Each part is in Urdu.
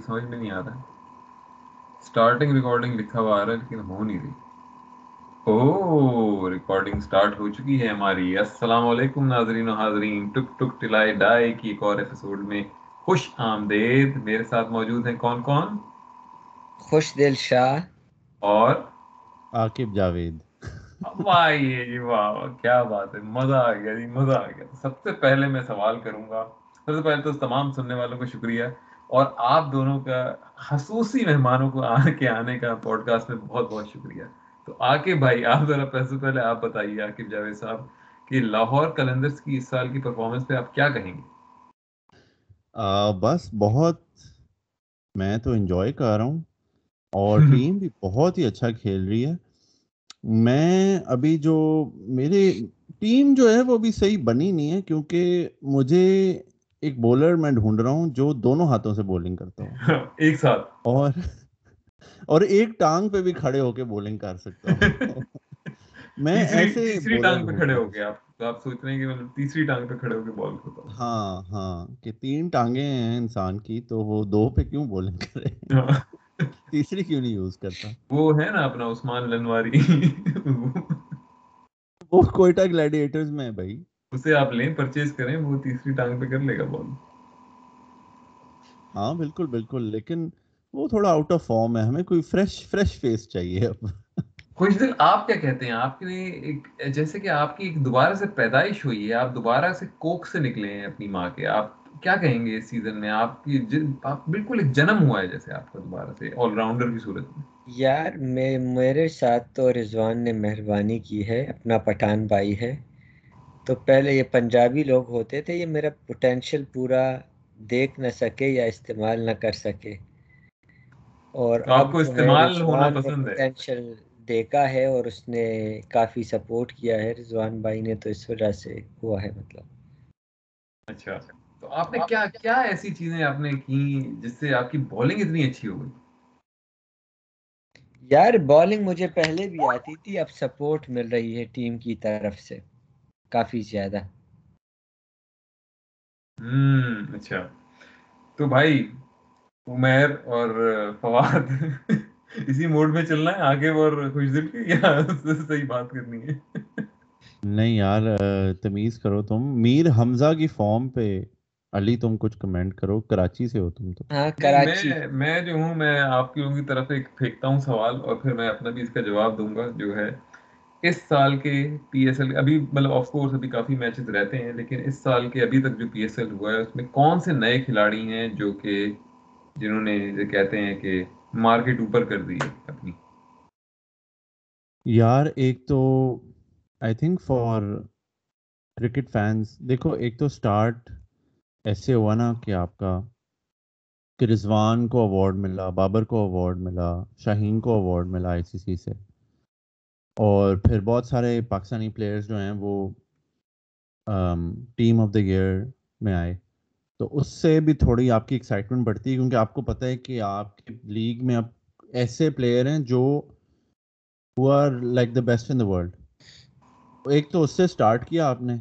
کہ سمجھ میں نہیں آ رہا۔ اسٹارٹنگ ریکارڈنگ لکھا ہوا آ رہا ہے لیکن ہو نہیں رہی۔ او ریکارڈنگ سٹارٹ ہو چکی ہے ہماری۔ السلام علیکم ناظرین و حاضرین۔ ٹک ٹک ٹلائے ڈائی کی ایک اور ایپیسوڈ میں خوش آمدید۔ میرے ساتھ موجود ہیں کون کون؟ خوش دل شاہ۔ اور؟ عاقب جاوید۔ واہ جی واہ کیا بات ہے۔ مزہ آ گیا جی مزہ آ گیا۔ سب سے پہلے میں سوال کروں گا۔ سب سے پہلے تو تمام سننے والوں کو شکریہ۔ اور آپ دونوں کا خصوصی مہمانوں کو آ کے آنے کا پوڈ کاسٹ میں بہت بہت شکریہ۔ تو عاقب بھائی آپ ذرا پیسے پہلے آپ بتائیے عاقب جاوید صاحب کہ لاہور کلندرز کی اس سال کی پرفارمنس پہ آپ کیا کہیں گے؟ بس بہت میں تو انجوائے کر رہا ہوں اور ٹیم بھی بہت ہی اچھا کھیل رہی ہے۔ میں ابھی جو میرے ٹیم جو ہے وہ ابھی صحیح بنی نہیں ہے کیونکہ مجھے ایک بولر میں ڈھونڈ رہا ہوں جو دونوں ہاتھوں سے بولنگ کرتا ہوں ایک ساتھ۔ اور اور ایک ٹانگ پہ بھی کھڑے ہو کے بولنگ کر سکتا ہوں۔ میں ایسے تیسری ٹانگ پہ کھڑے ہو کے آپ آپ سوچ رہے ہیں کہ مطلب تیسری ٹانگ پہ کھڑے ہو کے بال کرتا ہوں۔ ہاں ہاں کہ تین ٹانگیں ہیں انسان کی تو وہ دو پہ کیوں بولنگ کرے؟ ہاں۔ تیسری کیوں نہیں یوز کرتا؟ وہ ہے نا اپنا عثمان لنواری۔ وہ کوئٹہ گلیڈیٹرز میں ہے بھائی۔ اسے آپ لیں پرچیز کریں وہ تیسری ٹانگ پہ کر لے گا بال ہاں بالکل بالکل لیکن وہ تھوڑا آؤٹ آف فارم ہے ہمیں کوئی فریش فریش فیس چاہیے اب۔ کچھ دن آپ کیا کہتے ہیں؟ آپ کے جیسے کہ آپ کی ایک دوبارہ سے پیدائش ہوئی ہے آپ دوبارہ سے کوک سے نکلے ہیں اپنی ماں کے آپ کیا کہیں گے اس سیزن میں؟ آپ کی آپ بالکل ایک جنم ہوا ہے جیسے آپ کا دوبارہ سے آل راؤنڈر کی صورت میں۔ یار میں میرے ساتھ تو رضوان نے مہربانی کی ہے اپنا پٹھان بھائی ہے۔ تو پہلے یہ پنجابی لوگ ہوتے تھے یہ میرا پوٹینشیل پورا دیکھ نہ سکے یا استعمال نہ کر سکے۔ اور آپ کو استعمال ہونا پسند ہے؟ دیکھا ہے اور اس نے کافی سپورٹ کیا ہے۔ رضوان بھائی نے تو اس وجہ سے ہوا ہے مطلب۔ اچھا تو آپ نے کیا کیا ایسی چیزیں آپ نے کی جس سے آپ کی بالنگ اتنی اچھی ہو گئی؟ یار بالنگ مجھے پہلے بھی آتی تھی اب سپورٹ مل رہی ہے ٹیم کی طرف سے۔ کافی زیادہ۔ ہوں اچھا۔ تو بھائی عمیر اور فواد اسی موڈ میں چلنا ہے آگے اور خوش دل کی یا صحیح بات کرنی ہے؟ نہیں یار تمیز کرو تم۔ میر حمزہ کی فارم پہ علی تم کچھ کمنٹ کرو۔ کراچی سے ہو تم تو۔ ہاں کراچی۔ میں جو ہوں میں آپ کی کی طرف ایک پھینکتا ہوں سوال اور پھر میں اپنا بھی اس کا جواب دوں گا جو ہے۔ اس سال کے پی ایس ایل ابھی مطلب آف کورس ابھی کافی میچز رہتے ہیں، لیکن اس سال کے ابھی تک جو پی ایس ایل ہوا ہے، اس میں کون سے نئے کھلاڑی ہیں جو کہ جنہوں نے کہتے ہیں کہ مارکیٹ اوپر کر دی ہے اپنی؟ یار، ایک تو I think for cricket fans دیکھو، ایک تو اسٹارٹ ایسے ہوا نا کہ آپ کا کہ رضوان کو اوارڈ ملا، بابر کو اوارڈ ملا، شاہین کو اوارڈ ملا آئی سی سی سے۔ اور پھر بہت سارے پاکستانی پلیئرز جو ہیں وہ ٹیم آف دا ایئر میں آئے۔ تو اس سے بھی تھوڑی آپ کی ایکسائٹمنٹ بڑھتی ہے، کیونکہ آپ کو پتہ ہے کہ آپ کی لیگ میں اب ایسے پلیئر ہیں جو are like the best in the world ایک تو اس سے اسٹارٹ کیا آپ نے۔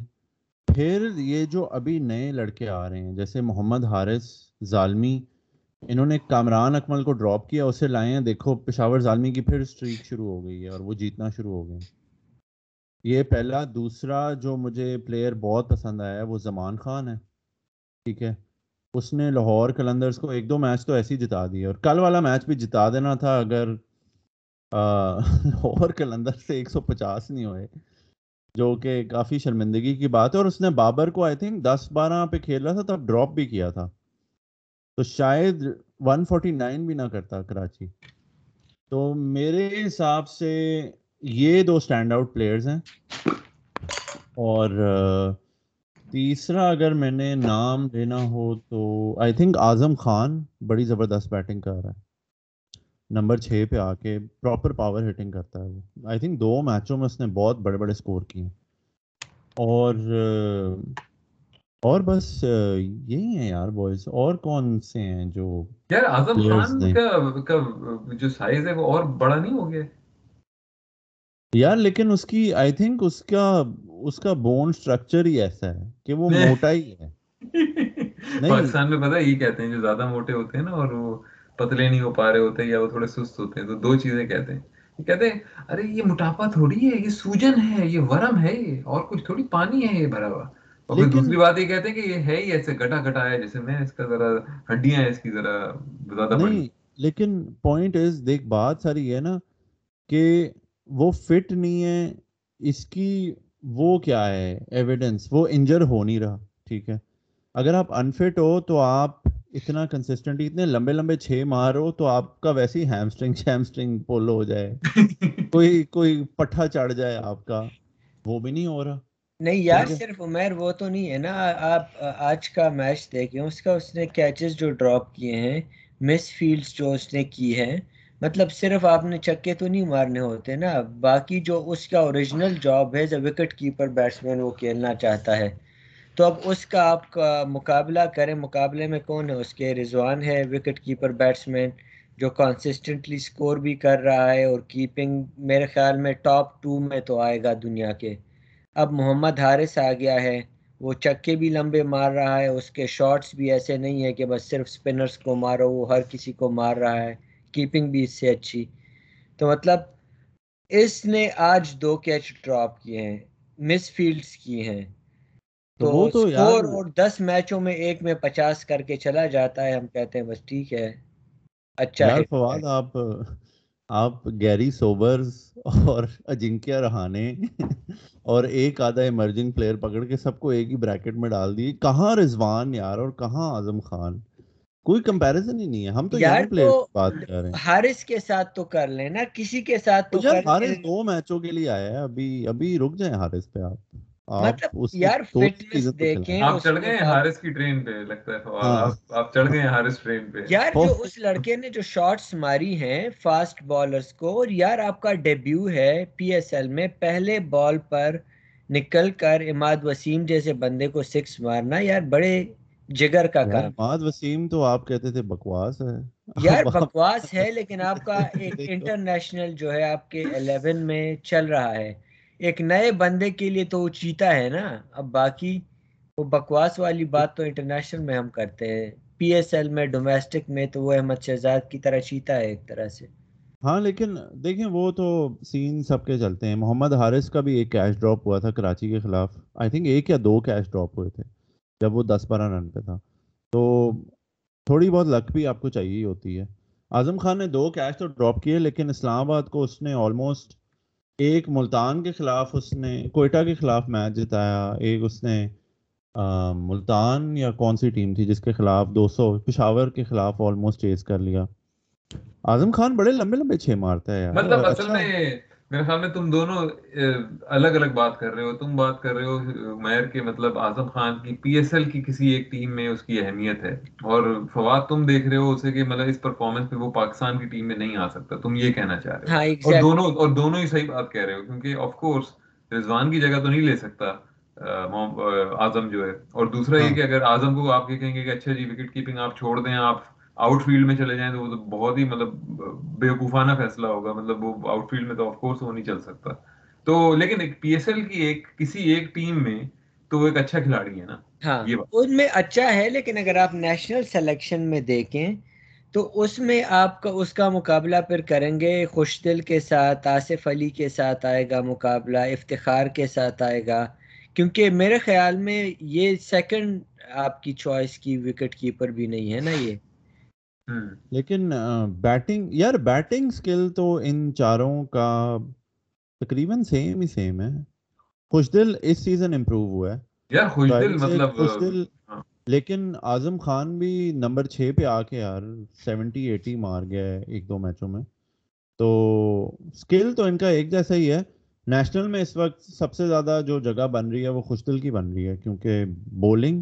پھر یہ جو ابھی نئے لڑکے آ رہے ہیں، جیسے محمد حارث ظالمی انہوں نے کامران اکمل کو ڈراپ کیا، اسے لائے ہیں دیکھو پشاور ظالمی کی پھر اسٹریک شروع ہو گئی ہے اور وہ جیتنا شروع ہو گئے یہ پہلا، دوسرا جو مجھے پلیئر بہت پسند آیا ہے، وہ زمان خان ہے۔ ٹھیک ہے۔ اس نے لاہور کلندرز کو ایک دو میچ تو ایسے ہی جتا دیے اور کل والا میچ بھی جتا دینا تھا اگر لاہور کلندر سے ایک سو پچاس نہیں ہوئے، جو کہ کافی شرمندگی کی بات ہے۔ اور اس نے بابر کو آئی تھنک دس بارہ پہ کھیل رہا تھا، تب ڈراپ بھی کیا تھا۔ تو شاید ون فورٹی نائن بھی نہ کرتا کراچی۔ تو میرے حساب سے یہ دو اسٹینڈ آؤٹ پلیئرز ہیں۔ اور تیسرا اگر میں نے نام لینا ہو تو آئی تھنک اعظم خان بڑی زبردست بیٹنگ کر رہا ہے۔ نمبر چھ پہ آ کے پراپر پاور ہٹنگ کرتا ہے وہ۔ آئی تھنک دو میچوں میں اس نے بہت بڑے بڑے اسکور کیے۔ ہیں اور اور بس یہی ہیں یار بوائز اور کون سے ہیں جو یار اعظم خان کا جو سائز ہے وہ اور بڑا نہیں ہو گیا؟ یار لیکن اس کی آئی تھنک اس کا اس کا بون سٹرکچر ہی ایسا ہے کہ وہ موٹا ہی ہے۔ پاکستان میں پتا یہ کہتے ہیں جو زیادہ موٹے ہوتے ہیں نا اور وہ پتلے نہیں ہو پا رہے ہوتے یا وہ تھوڑے سست ہوتے ہیں تو دو چیزیں کہتے ہیں۔ کہتے ہیں ارے یہ موٹاپا تھوڑی ہے یہ سوجن ہے یہ ورم ہے یہ اور کچھ تھوڑی پانی ہے یہ بھرا ہوا۔ اور پھر دوسری بات یہ کہتے ہیں کہ یہ ہے ہی ایسے گٹا گٹا ہے اس کا ذرا ہڈیاں ہیں اس کی ذرا زیادہ لیکن پوائنٹ از دیکھ بات ساری ہے نا کہ وہ فٹ نہیں ہے اس کی وہ کیا ہے ایویڈنس وہ انجر ہو نہیں رہا ٹھیک ہے۔ اگر آپ انفٹ ہو تو آپ اتنا کنسسٹنٹ اتنے لمبے لمبے چھ مارو تو آپ کا ویسے ہی ہیمسٹرنگ ہیمسٹرنگ پولو ہو جائے۔ کوئی کوئی پٹھا چڑھ جائے آپ کا وہ بھی نہیں ہو رہا۔ نہیں یار صرف عمیر وہ تو نہیں ہے نا۔ آپ آج کا میچ دیکھیں اس کا اس نے کیچز جو ڈراپ کیے ہیں مس فیلڈز جو اس نے کی ہیں مطلب صرف آپ نے چکے تو نہیں مارنے ہوتے نا۔ باقی جو اس کا اوریجنل جاب ہے وکٹ کیپر بیٹسمین وہ کھیلنا چاہتا ہے۔ تو اب اس کا آپ کا مقابلہ کریں مقابلے میں کون ہے؟ اس کے رضوان ہے وکٹ کیپر بیٹسمین جو کنسسٹنٹلی سکور بھی کر رہا ہے اور کیپنگ میرے خیال میں ٹاپ ٹو میں تو آئے گا دنیا کے۔ اب محمد حارث آ گیا ہے۔ وہ چکے بھی لمبے مار رہا ہے اس کے شاٹس بھی ایسے نہیں ہے کہ بس صرف سپنرز کو مارو وہ ہر کسی کو مار رہا ہے۔ کیپنگ بھی اس سے اچھی۔ تو مطلب اس نے آج دو کیچ ڈراپ کیے ہیں مس فیلڈز کی ہیں۔ تو وہ تو اور دس میچوں میں ایک میں پچاس کر کے چلا جاتا ہے ہم کہتے ہیں بس ٹھیک ہے۔ اچھا یار فواد آپ آپ گیری سوبرز اور اجنکیا رہانے اور ایک آدھا ایمرجنگ پلیئر پکڑ کے سب کو ایک ہی بریکٹ میں ڈال دی کہاں رضوان یار اور کہاں اعظم خان؟ کوئی کمپیریزن ہی نہیں ہے۔ ہم تو یار پلیئر بات کر رہے ہیں۔ حارث کے ساتھ تو کر لیں نا کسی کے ساتھ تو کر حارث دو میچوں کے لیے آیا ہے۔ ابھی ابھی رک جائیں حارث پہ آپ۔ مطلب یار فٹنس دیکھیں آپ چڑھ گئے کی ٹرین پہ لگتا ہے ہاں۔ آپ چڑھ گئے حارث ٹرین پہ۔ یار جو اس لڑکے نے جو شاٹس ماری ہیں فاسٹ بالرز کو اور یار آپ کا ڈیبیو ہے پی ایس ایل میں پہلے بال پر نکل کر اماد وسیم جیسے بندے کو سکس مارنا یار بڑے جگر کا کام۔ اماد وسیم تو آپ کہتے تھے بکواس ہے۔ یار بکواس ہے لیکن آپ کا ایک انٹرنیشنل جو ہے آپ کے الیون میں چل رہا ہے۔ ایک نئے بندے کے لیے تو وہ چیتا ہے نا۔ اب باقی وہ بکواس والی بات تو انٹرنیشنل میں ہم کرتے ہیں۔ پی ایس ایل میں، ڈومیسٹک میں تو وہ احمد شہزاد کی طرح چیتا ہے ایک طرح سے۔ ہاں لیکن دیکھیں، وہ تو سین سب کے چلتے ہیں۔ محمد حارث کا بھی ایک کیش ڈراپ ہوا تھا کراچی کے خلاف۔ آئی تھنک ایک یا دو کیش ڈراپ ہوئے تھے جب وہ دس بارہ رن پہ تھا۔ تو تھوڑی بہت لک بھی آپ کو چاہیے ہوتی ہے۔ اعظم خان نے دو کیچ تو ڈراپ کیے، لیکن اسلام آباد کو اس نے آلموسٹ ایک ملتان کے خلاف اس نے کوئٹہ کے خلاف میچ جتایا ایک اس نے ملتان یا کون سی ٹیم تھی جس کے خلاف دو سو پشاور کے خلاف آلموسٹ چیز کر لیا؟ اعظم خان بڑے لمبے لمبے چھ مارتا ہے مطلب اصل اچھا میں میرے خیال میں تم دونوں الگ الگ بات کر رہے ہو۔ تم بات کر رہے ہو میر کے مطلب اعظم خان کی پی ایس ایل کی کسی ایک ٹیم میں اس کی اہمیت ہے۔ اور فواد تم دیکھ رہے ہو اسے کہ مطلب اس پرفارمنس پہ وہ پاکستان کی ٹیم میں نہیں آ سکتا۔ تم یہ کہنا چاہ رہے ہو۔ ہاں، اور دونوں اور دونوں ہی صحیح بات کہہ رہے ہو کیونکہ آف کورس رضوان کی جگہ تو نہیں لے سکتا اعظم جو ہے۔ اور دوسرا یہ ہاں۔ کہ اگر اعظم کو آپ یہ کہیں گے کہ اچھا جی وکٹ کیپنگ آپ چھوڑ دیں آپ آؤٹ فیلڈ میں چلے جائیں تو وہ بہت ہی مطلب بیوقوفانہ فیصلہ ہوگا۔ مطلب وہ آؤٹ فیلڈ میں تو آف کورس وہ نہیں چل سکتا۔ تو لیکن ایک پی ایس ایل کی ایک کسی ایک ٹیم میں تو وہ ایک اچھا کھلاڑی ہے نا۔ ہاں ان میں اچھا ہے لیکن اگر آپ نیشنل سلیکشن میں دیکھیں تو اس میں آپ کا اس کا مقابلہ پھر کریں گے۔ خوش دل کے ساتھ آصف علی کے ساتھ آئے گا مقابلہ افتخار کے ساتھ آئے گا۔ کیونکہ میرے خیال میں یہ سیکنڈ آپ کی چوائس کی وکٹ کیپر بھی نہیں ہے نا یہ۔ لیکن بیٹنگ یار بیٹنگ سکل تو ان چاروں کا تقریباً سیم ہی سیم ہے۔ خوش دل اس سیزن امپروو ہوا ہے۔ یار خوش دل مطلب خوش دل ہاں۔ لیکن اعظم خان بھی نمبر چھ پہ آ کے یار سیونٹی ایٹی مار گیا ہے ایک دو میچوں میں۔ تو سکل تو ان کا ایک جیسا ہی ہے۔ نیشنل میں اس وقت سب سے زیادہ جو جگہ بن رہی ہے وہ خوش دل کی بن رہی ہے کیونکہ بولنگ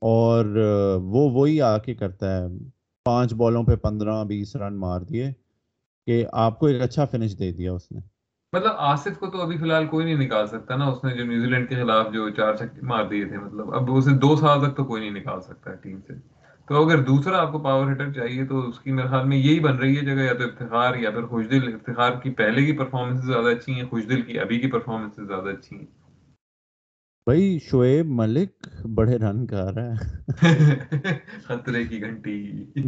اور وہ وہی آ کے کرتا ہے۔ پانچ بالوں پہ پندرہ بیس رن مار دیے کہ آپ کو ایک اچھا فنش دے دیا اس نے۔ مطلب آصف کو تو ابھی فی الحال کوئی نہیں نکال سکتا نا، اس نے جو نیوزی لینڈ کے خلاف جو چار چھکے مار دیے تھے مطلب اب اسے دو سال تک تو کوئی نہیں نکال سکتا ہے ٹیم سے۔ تو اگر دوسرا آپ کو پاور ہٹر چاہیے تو اس کی میرے خیال میں یہی بن رہی ہے جگہ، یا تو افتخار، یا پھر خوش دل۔ افتخار کی پہلے کی پرفارمنس زیادہ اچھی ہیں، خوش دل کی ابھی کی پرفارمنس زیادہ اچھی ہیں۔ بھائی شعیب ملک بڑے رن کر رہا ہے۔ خطرے کی گھنٹی۔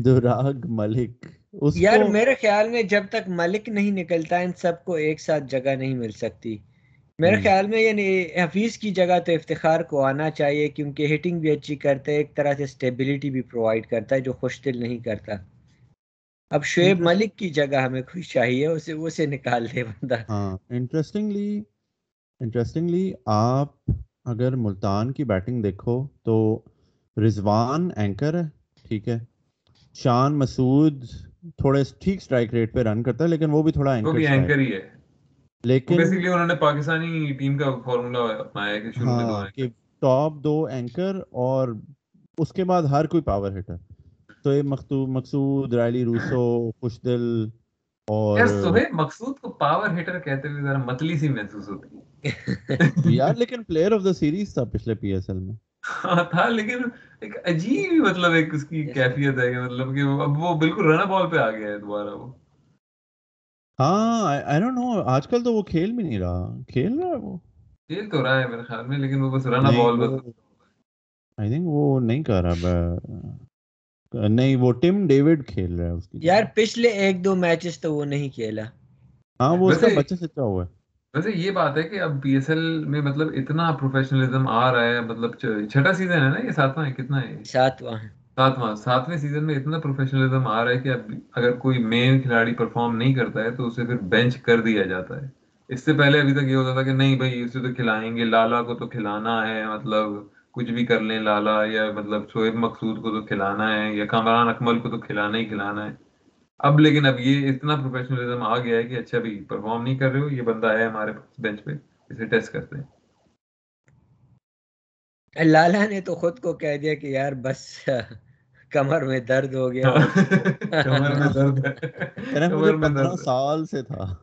دراگ ملک۔ اس یار کو میرے خیال میں جب تک ملک نہیں نکلتا ان سب کو ایک ساتھ جگہ نہیں مل سکتی۔ میرے خیال میں یعنی حفیظ کی جگہ تو افتخار کو آنا چاہیے کیونکہ ہٹنگ بھی اچھی کرتا ہے ایک طرح سے سٹیبلٹی بھی پرووائڈ کرتا ہے جو خوش دل نہیں کرتا۔ اب شعیب ملک کی جگہ ہمیں کوئی چاہیے اسے اسے نکال دے بندہ۔ ہاں انٹرسٹنگلی انٹرسٹنگلی آپ اگر ملتان کی بیٹنگ دیکھو تو رضوان اینکر ہے ٹھیک ہے۔ شان مسعود تھوڑے ٹھیک سٹرائک ریٹ پہ رن کرتا ہے لیکن وہ بھی تھوڑا اینکر اینکر ہی ہے۔ لیکن بیسیکلی انہوں نے پاکستانی ٹیم کا فارمولا اپنایا ہے کہ شروع میں دو ہاں کہ ٹاپ دو اینکر اور اس کے بعد ہر کوئی پاور ہٹر تو یہ مختو مقصود رائلی روسو خوش دل اور یار سہیب مقصود کو پاور ہٹر کہتے ہوئے ذرا متلی سی محسوس ہوتی ہے۔ یار لیکن پلیئر آف دا سیریز تھا پچھلے پی ایس ایل میں۔ ہاں تھا لیکن ایک عجیب مطلب ایک اس کی کیفیت ہے مطلب کہ اب وہ بالکل رن بال پہ آ گیا ہے دوبارہ وہ۔ ہاں آئی ڈونٹ نو آج کل تو وہ کھیل بھی نہیں رہا۔ کھیل رہا ہے وہ؟ کھیل تو رہا ہے میرے خیال میں لیکن وہ بس رن بال بس۔ آئی تھنک وہ نہیں کر رہا نہیں وہ ٹیم ڈیوڈ کھیل رہا ہے اس کی۔ یار پچھلے ایک دو میچز تو وہ نہیں کھیلا۔ ہاں وہ اس کا بچہ سچا ہوا ہے۔ ویسے یہ بات ہے کہ اب پی ایس ایل میں مطلب اتنا پروفیشنلزم آ رہا ہے مطلب چھٹا سیزن ہے نا یہ ساتواں ہے کتنا ہے؟ یہ؟ ساتواں ہیں ساتواں ساتویں سیزن میں اتنا پروفیشنلزم آ رہا ہے کہ اب اگر کوئی مین کھلاڑی پرفارم نہیں کرتا ہے تو اسے پھر بینچ کر دیا جاتا ہے۔ اس سے پہلے ابھی تک یہ ہوتا تھا کہ نہیں بھائی اسے تو کھلائیں گے لالا کو تو کھلانا ہے مطلب کچھ بھی کر لیں لالا یا مطلب شعیب مقصود کو تو کھلانا ہے یا کامران اکمل کو تو کھلانا ہی کھلانا ہے۔ اب لیکن اب یہ اتنا پروفیشنلزم آ گیا ہے کہ اچھا بھی پرفارم نہیں کر رہے ہو یہ بندہ ہے ہمارے بینچ پہ اسے ٹیسٹ کرتے ہیں۔ لالا نے تو خود کو کہہ دیا کہ یار بس کمر میں درد ہو گیا۔ کمر میں درد ہے۔ کمر میں درد سال سے تھا۔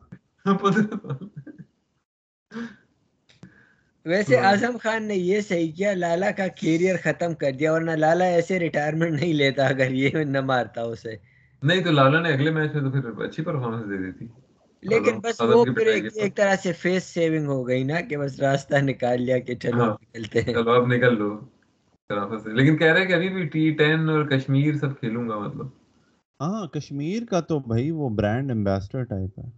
ویسے اعظم خان نے یہ صحیح کیا لالا کا کیریئر ختم کر دیا ورنہ لالا ایسے ریٹائرمنٹ نہیں لیتا اگر یہ نہ مارتا اسے۔ نہیں تو لالا نے اگلے میچ میں تو پھر اچھی پرفارمنس دے دی تھی۔ لیکن بس وہ پھر ایک طرح سے فیس سیونگ ہو گئی نا کہ بس راستہ نکال لیا کہ چلو ہاں۔ نکلتے ہیں۔ چلو اب نکل لو۔ سے۔ لیکن کہہ رہے ہیں کہ ابھی بھی ٹی ٹین اور کشمیر سب کھیلوں گا مطلب۔ ہاں کشمیر کا تو بھائی وہ برانڈ امبیسڈر ٹائپ ہے۔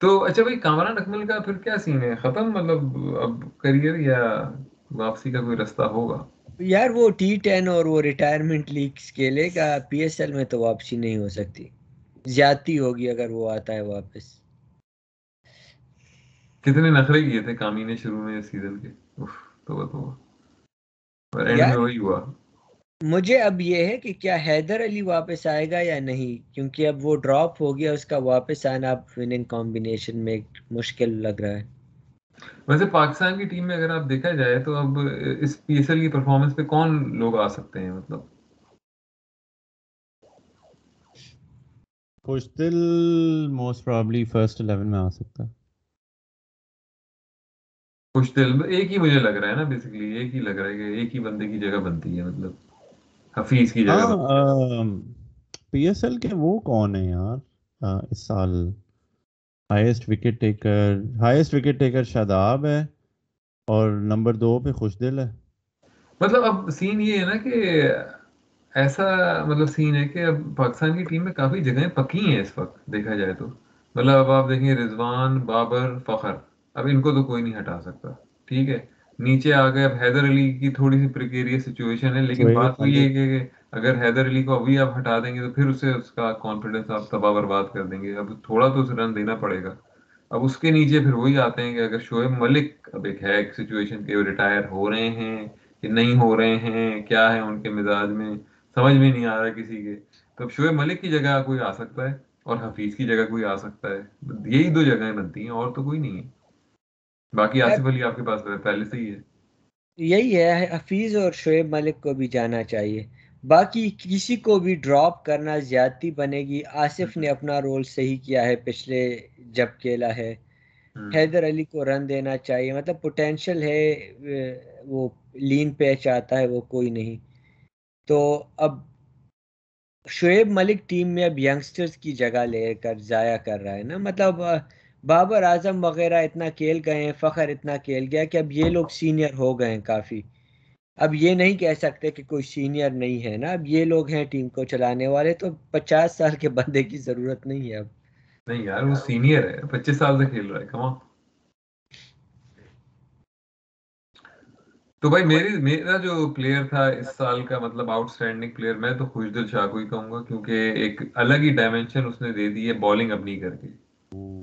تو اچھا بھائی کامران اکمل کا پھر کیا سین ہے؟ ختم مطلب اب کریئر یا واپسی کا کوئی رستہ ہوگا؟ یار وہ ٹی ٹین اور وہ ریٹائرمنٹ لیگز کھیلے گا پی ایس ایل میں تو واپسی نہیں ہو سکتی۔ زیادتی ہوگی اگر وہ آتا ہے واپس۔ کتنے نخرے کیے تھے کامی نے شروع میں سیزن کے۔ تو تو۔ اینڈ میں ہوا۔ مجھے اب یہ ہے کہ کیا حیدر علی واپس آئے گا یا نہیں؟ کیونکہ اب وہ ڈراپ ہو گیا اس کا واپس آنا اب وننگ کمبینیشن میں مشکل لگ رہا ہے۔ ویسے پاکستان کی ٹیم میں اگر آپ دیکھا جائے تو اب اس پی ایس ایل کی پرفارمنس پہ کون لوگ آ سکتے ہیں مطلب؟ موسٹ پرابلی فرسٹ الیون میں آ سکتا ہے۔ ایک ہی مجھے لگ رہا ہے نا بیسیکلی ایک ہی لگ رہا ہے کہ ایک ہی بندے کی جگہ بنتی ہے مطلب حفیظ کی جگہ پی ایس ایل کے وہ کون ہیں یار اس سال؟ Highest wicket taker highest wicket taker Shadab ہے اور نمبر دو پہ خوش دل ہے۔ مطلب اب سین یہ ہے نا کہ ایسا مطلب سین ہے کہ اب پاکستان کی ٹیم میں کافی جگہیں پکی ہیں اس وقت، دیکھا جائے تو۔ مطلب اب آپ دیکھیں رضوان، بابر، فخر، اب ان کو تو کوئی نہیں ہٹا سکتا، ٹھیک ہے۔ نیچے آ گئے اب حیدر علی کی تھوڑی سی پریکیریس سچویشن ہے لیکن بات وہی ہے کہ اگر حیدر علی کو ابھی آپ ہٹا دیں گے تو پھر اسے اس کا کانفیڈنس آپ تباہ برباد کر دیں گے۔ اب تھوڑا تو اسے رن دینا پڑے گا۔ اب اس کے نیچے پھر وہی آتے ہیں کہ اگر شعیب ملک اب ایک ہے ایک سچویشن کہ وہ ریٹائر ہو رہے ہیں کہ نہیں ہو رہے ہیں کیا ہے ان کے مزاج میں؟ سمجھ میں نہیں آ رہا کسی کے۔ تو اب شعیب ملک کی جگہ کوئی آ سکتا ہے اور حفیظ کی جگہ کوئی آ سکتا ہے۔ یہی دو جگہیں بنتی ہیں اور تو کوئی نہیں ہے۔ باقی آصف علی آپ کے پاس پہلے سے ہی ہے۔ یہی ہے حفیظ اور شعیب ملک کو بھی جانا چاہیے۔ باقی کسی کو بھی ڈراپ کرنا زیادتی بنے گی۔ آصف نے اپنا رول صحیح کیا ہے۔ پچھلے جب کھیلا ہے۔ حیدر علی کو رن دینا چاہیے۔ مطلب پوٹینشیل ہے وہ لین پیچ آتا ہے وہ کوئی نہیں۔ تو اب شعیب ملک ٹیم میں اب ینگسٹرز کی جگہ لے کر ضائع کر رہا ہے نا۔ مطلب بابر اعظم وغیرہ اتنا کھیل گئے ہیں، فخر اتنا کھیل گیا کہ اب یہ لوگ سینئر ہو گئے ہیں کافی۔ اب یہ نہیں کہہ سکتے کہ کوئی سینئر نہیں ہے نا۔ اب یہ لوگ ہیں ٹیم کو چلانے والے، تو پچاس سال کے بندے کی ضرورت نہیں ہے اب۔ نہیں یار، وہ سینئر ہے، پچیس سال سے کھیل رہا ہے کما تو بھائی میری، میرا جو پلیئر تھا اس سال کا مطلب آؤٹ اسٹینڈنگ پلیئر میں تو خوش دل شاہ کو ہی کہوں گا کیونکہ ایک الگ ہی ڈائمینشن اس نے دے دی ہے بالنگ اپنی کر کے۔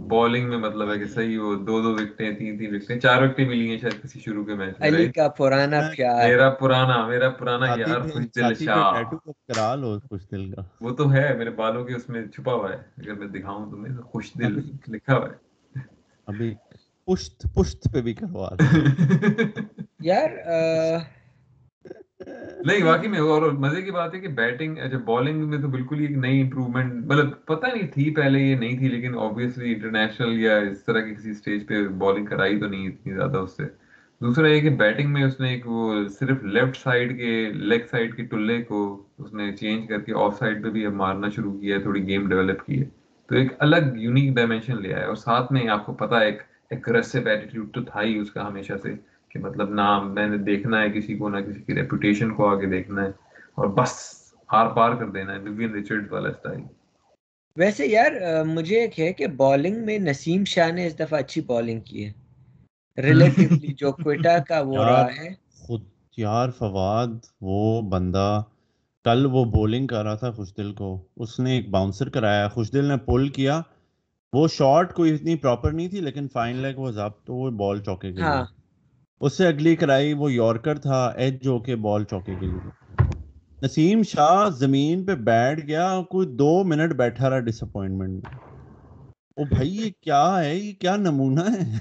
بالنگ میں مطلب ہے کہ صحیح وہ دو دو وکٹیں تین تین وکٹیں چار وکٹیں ملی ہیں شاید کسی شروع کے میچ علی کا پرانا پیار۔ میرا پرانا میرا پرانا یار خوش دل شاہ۔ کرا لو خوش دل کا۔ وہ تو ہے میرے بالوں کے اس میں چھپا ہوا ہے۔ اگر میں دکھاؤں تمہیں تو خوش دل لکھا ہوا ہے۔ ابھی پشت پشت پہ بھی کروا یار نہیں، واقعی میں اور مزے کی بات ہے کہ بیٹنگ اچھا بالنگ میں تو بالکل ہی نئی امپروومنٹ مطلب پتہ نہیں تھی پہلے یہ نہیں تھی، لیکن آبویسلی انٹرنیشنل یا اس طرح کی کسی اسٹیج پہ بالنگ کرائی تو نہیں اتنی زیادہ اس سے۔ دوسرا یہ کہ بیٹنگ میں اس نے ایک وہ صرف لیفٹ سائڈ کے لیگ سائڈ کے ٹلے کو اس نے چینج کر کے آف سائڈ پہ بھی اب مارنا شروع کیا ہے، تھوڑی گیم ڈیولپ کی ہے۔ تو ایک الگ یونیک ڈائمینشن لیا ہے اور ساتھ میں آپ کو پتا ایک اگریسو ایٹیٹیوڈ تو تھا ہی اس کا ہمیشہ سے۔ کہ مطلب نہ میں نے دیکھنا ہے کسی کو نہ کسی کی ریپوٹیشن کو آگے دیکھنا ہے اور بس ہار پار کر دینا ہے ویوین ریچرڈ والا اسٹائل ویسے یار مجھے ایک ہے کہ بالنگ میں نسیم شاہ نے اس دفعہ اچھی بالنگ کی ہے۔ ریلیٹیولی جو کوئٹا کا وہ رہا ہے۔ خود یار فواد وہ بندہ کل وہ بولنگ کر رہا تھا خوش دل کو۔ اس نے ایک باؤنسر کرایا خوش دل نے پل کیا۔ وہ شارٹ کوئی اتنی پراپر نہیں تھی لیکن فائن لیگ وہ ضبط وہ بال چوکے کے لیے۔ اس سے اگلی کرائی وہ یارکر تھا ایج جو کہ بال چوکے کے لیے۔ نسیم شاہ زمین پہ بیٹھ گیا کوئی دو منٹ بیٹھا رہا ڈس اپوائنٹمنٹ میں۔ او بھائی یہ کیا ہے؟ یہ کیا نمونہ ہے؟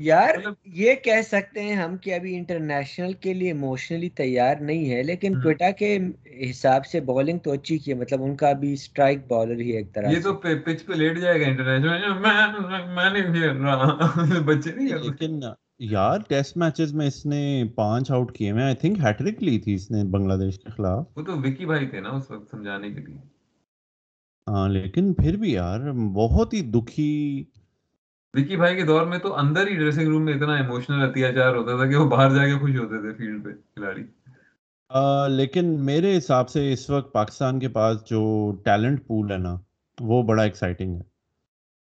یار یہ کہہ سکتے ہیں ہم کہ ابھی انٹرنیشنل کے لیے ایموشنلی تیار نہیں ہے لیکن کوئٹا کے حساب سے بالنگ تو اچھی کی ہے مطلب ان کا بھی سٹرائک بالر ہی ایک طرح یہ تو پچ پہ لیٹ جائے گا انٹرنیشنل میں نہیں بچے نہیں لیکن یار ٹیسٹ میچز میں اس نے پانچ آؤٹ کیے میں آئی تھنک ہیٹرک لی تھی اس نے بنگلہ دیش کے خلاف۔ وہ تو وکی بھائی تھے نا اس وقت سمجھانے کے لیے۔ ہاں لیکن پھر بھی یار بہت ہی دکھی۔ وکی بھائی کے دور میں تو اندر ہی ڈریسنگ روم میں اتنا ایموشنل اتیاچار ہوتا تھا کہ وہ باہر جا کے خوش ہوتے تھے فیلڈ پہ کھلاڑی۔ لیکن میرے حساب سے اس وقت پاکستان کے پاس جو ٹیلنٹ پول ہے نا وہ بڑا ایکسائٹنگ ہے۔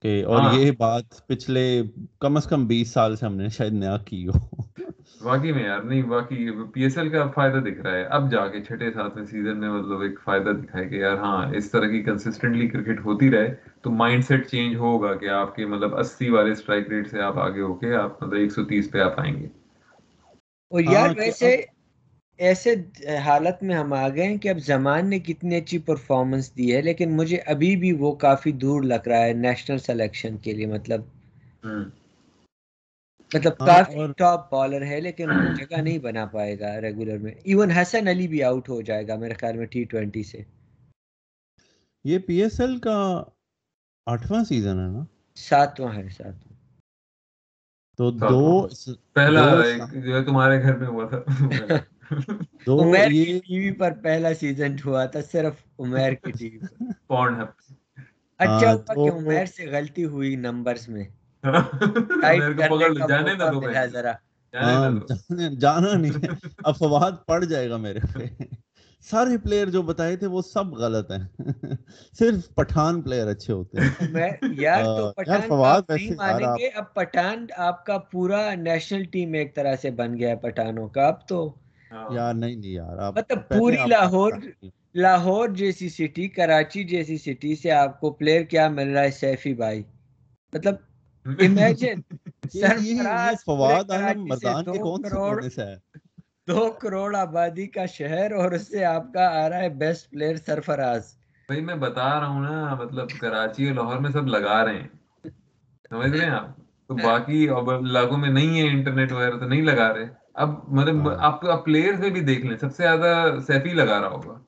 کہ اور ہاں۔ یہ بات پچھلے کم از کم بیس سال سے ہم نے شاید نیا کی ہو۔ واقعی میں یار نہیں واقعی پی ایس ایل کا فائدہ دکھ رہا ہے۔ اب جا کے چھٹے ساتویں سیزن میں مطلب ایک فائدہ دکھائے کہ یار ہاں اس طرح کی کنسسٹنٹلی کرکٹ ہوتی رہے تو مائنڈ سیٹ چینج ہوگا کہ آپ کے مطلب اسی والے اسٹرائک ریٹ سے آپ آگے ہو کے آپ مطلب ایک سو تیس پہ آپ آئیں گے۔ اور یار ہاں، ویسے ایسے حالت میں ہم آ گئے ہیں کہ اب زمان نے کتنی اچھی پرفارمنس دی ہے لیکن مجھے ابھی بھی وہ کافی دور لگ رہا ہے نیشنل سلیکشن کے لیے مطلب مطلب ہاں، کافی ٹاپ بالر ہے لیکن جگہ نہیں بنا پائے گا ریگولر میں۔ ایون حسن علی بھی آؤٹ ہو جائے گا میرے خیال میں ٹی ٹوینٹی سے۔ یہ پی ایس ایل کا آٹھواں سیزن ہے نا؟ ساتواں ہے ساتواں۔ تو دو پہلا جو ہے تمہارے گھر میں ہوا تھا۔ دو عمیر کی ٹی وی پر پہلا سیزن ہوا تھا صرف عمیر کی ٹی وی پر۔ پورن ہب۔ اچھا ہوا کہ عمیر سے غلطی ہوئی نمبرز میں۔ جانا نہیں اب فواد پڑ جائے گا میرے پہ۔ سارے پلیئر جو بتائے تھے وہ سب غلط ہیں۔ صرف پٹھان پلیئر اچھے ہوتے ہیں۔ یار تو پٹھان اب پٹھان آپ کا پورا نیشنل ٹیم ایک طرح سے بن گیا ہے پٹھانوں کا۔ اب تو یار نہیں نہیں یار مطلب پوری لاہور لاہور جیسی سٹی کراچی جیسی سٹی سے آپ کو پلیئر کیا مل رہا ہے؟ سیفی بھائی۔ مطلب دو کروڑ آبادی کا شہر اور اس سے آپ کا آ رہا ہے بیسٹ پلیئر سرفراز۔ بھائی میں بتا رہا ہوں نا مطلب کراچی اور لاہور میں سب لگا رہے ہیں۔ سمجھ رہے ہیں آپ؟ تو باقی علاقوں میں نہیں ہے انٹرنیٹ وغیرہ تو نہیں لگا رہے۔ اب مطلب ہاں۔ آپ پلیئر میں بھی دیکھ لیں سب سے زیادہ سیفی لگا رہا ہوگا۔